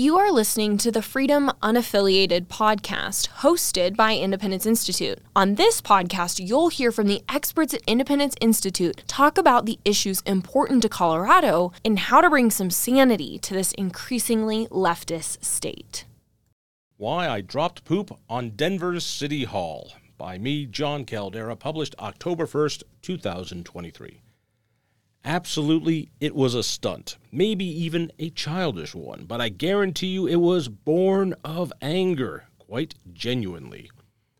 You are listening to the Freedom Unaffiliated podcast hosted by Independence Institute. On this podcast, you'll hear from the experts at Independence Institute talk about the issues important to Colorado and how to bring some sanity to this increasingly leftist state. Why I Dropped Poop on Denver's City Hall by me, Jon Caldara, published October 1st, 2023. Absolutely, it was a stunt, maybe even a childish one, but I guarantee you it was born of anger, quite genuinely.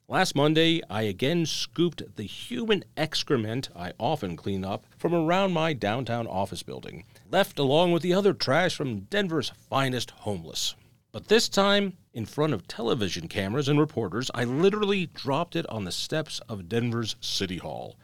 Last Monday, I again scooped the human excrement I often clean up from around my downtown office building, left along with the other trash from Denver's finest homeless. But this time, in front of television cameras and reporters, I literally dropped it on the steps of Denver's City Hall.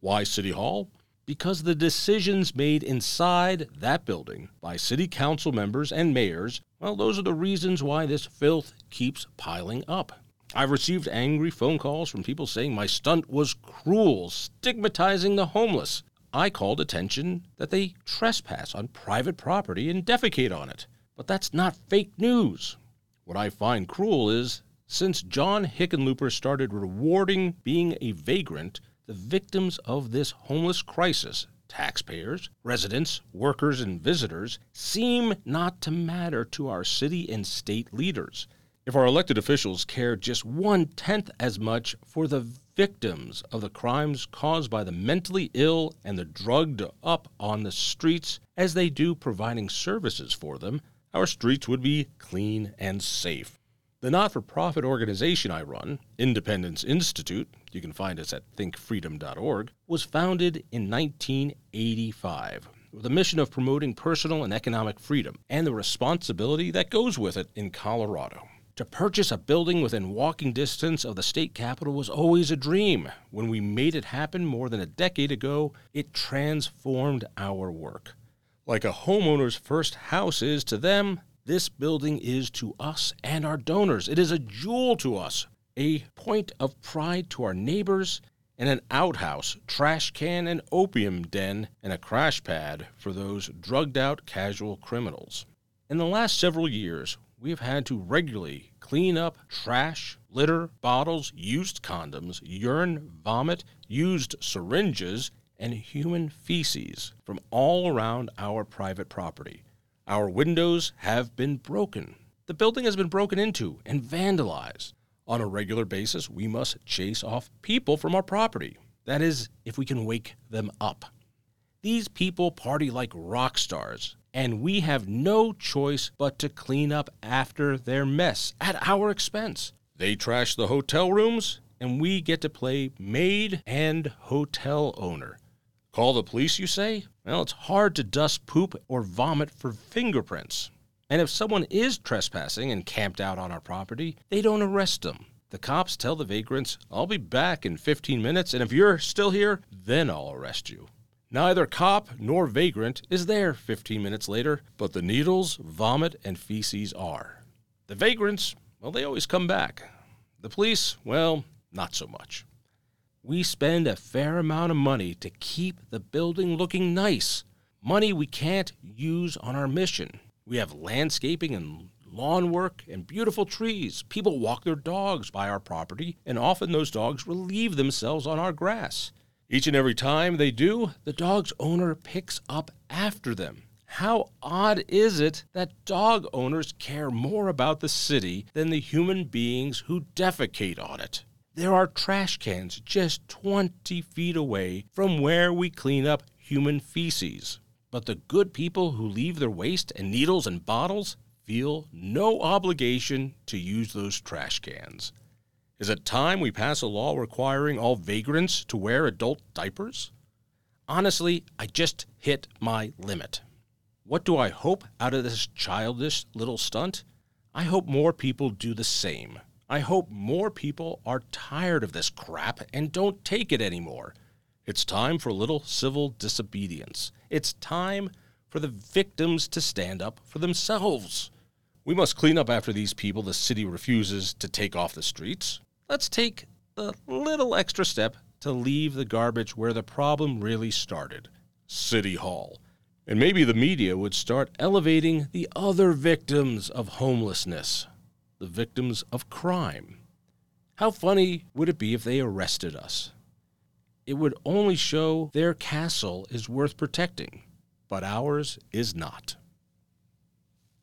Why City Hall? Because the decisions made inside that building by city council members and mayors, well, those are the reasons why this filth keeps piling up. I've received angry phone calls from people saying my stunt was cruel, stigmatizing the homeless. I called attention that they trespass on private property and defecate on it. But that's not fake news. What I find cruel is since John Hickenlooper started rewarding being a vagrant, the victims of this homeless crisis, taxpayers, residents, workers, and visitors, seem not to matter to our city and state leaders. If our elected officials care just one tenth as much for the victims of the crimes caused by the mentally ill and the drugged up on the streets as they do providing services for them, our streets would be clean and safe. The not for profit organization I run, Independence Institute, you can find us at thinkfreedom.org, was founded in 1985 with a mission of promoting personal and economic freedom and the responsibility that goes with it in Colorado. To purchase a building within walking distance of the state capitol was always a dream. When we made it happen more than a decade ago, it transformed our work. Like a homeowner's first house is to them, this building is to us and our donors. It is a jewel to us, a point of pride to our neighbors, and an outhouse, trash can, and opium den, and a crash pad for those drugged out casual criminals. In the last several years, we have had to regularly clean up trash, litter, bottles, used condoms, urine, vomit, used syringes, and human feces from all around our private property. Our windows have been broken. The building has been broken into and vandalized. On a regular basis, we must chase off people from our property. That is, if we can wake them up. These people party like rock stars, and we have no choice but to clean up after their mess at our expense. They trash the hotel rooms, and we get to play maid and hotel owner. Call the police, you say? Well, it's hard to dust poop or vomit for fingerprints. And if someone is trespassing and camped out on our property, they don't arrest them. The cops tell the vagrants, I'll be back in 15 minutes, and if you're still here, then I'll arrest you. Neither cop nor vagrant is there 15 minutes later, but the needles, vomit, and feces are. The vagrants, well, they always come back. The police, well, not so much. We spend a fair amount of money to keep the building looking nice. Money we can't use on our mission. We have landscaping and lawn work and beautiful trees. People walk their dogs by our property, and often those dogs relieve themselves on our grass. Each and every time they do, the dog's owner picks up after them. How odd is it that dog owners care more about the city than the human beings who defecate on it? There are trash cans just 20 feet away from where we clean up human feces. But the good people who leave their waste and needles and bottles feel no obligation to use those trash cans. Is it time we pass a law requiring all vagrants to wear adult diapers? Honestly, I just hit my limit. What do I hope out of this childish little stunt? I hope more people do the same. I hope more people are tired of this crap and don't take it anymore. It's time for a little civil disobedience. It's time for the victims to stand up for themselves. We must clean up after these people the city refuses to take off the streets. Let's take the little extra step to leave the garbage where the problem really started City Hall. And maybe the media would start elevating the other victims of homelessness, the victims of crime. How funny would it be if they arrested us? It would only show their castle is worth protecting, but ours is not.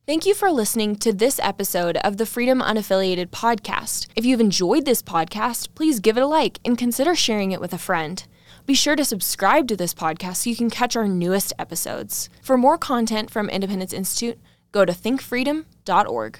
Thank you for listening to this episode of the Freedom Unaffiliated podcast. If you've enjoyed this podcast, please give it a like and consider sharing it with a friend. Be sure to subscribe to this podcast so you can catch our newest episodes. For more content from Independence Institute, go to thinkfreedom.org.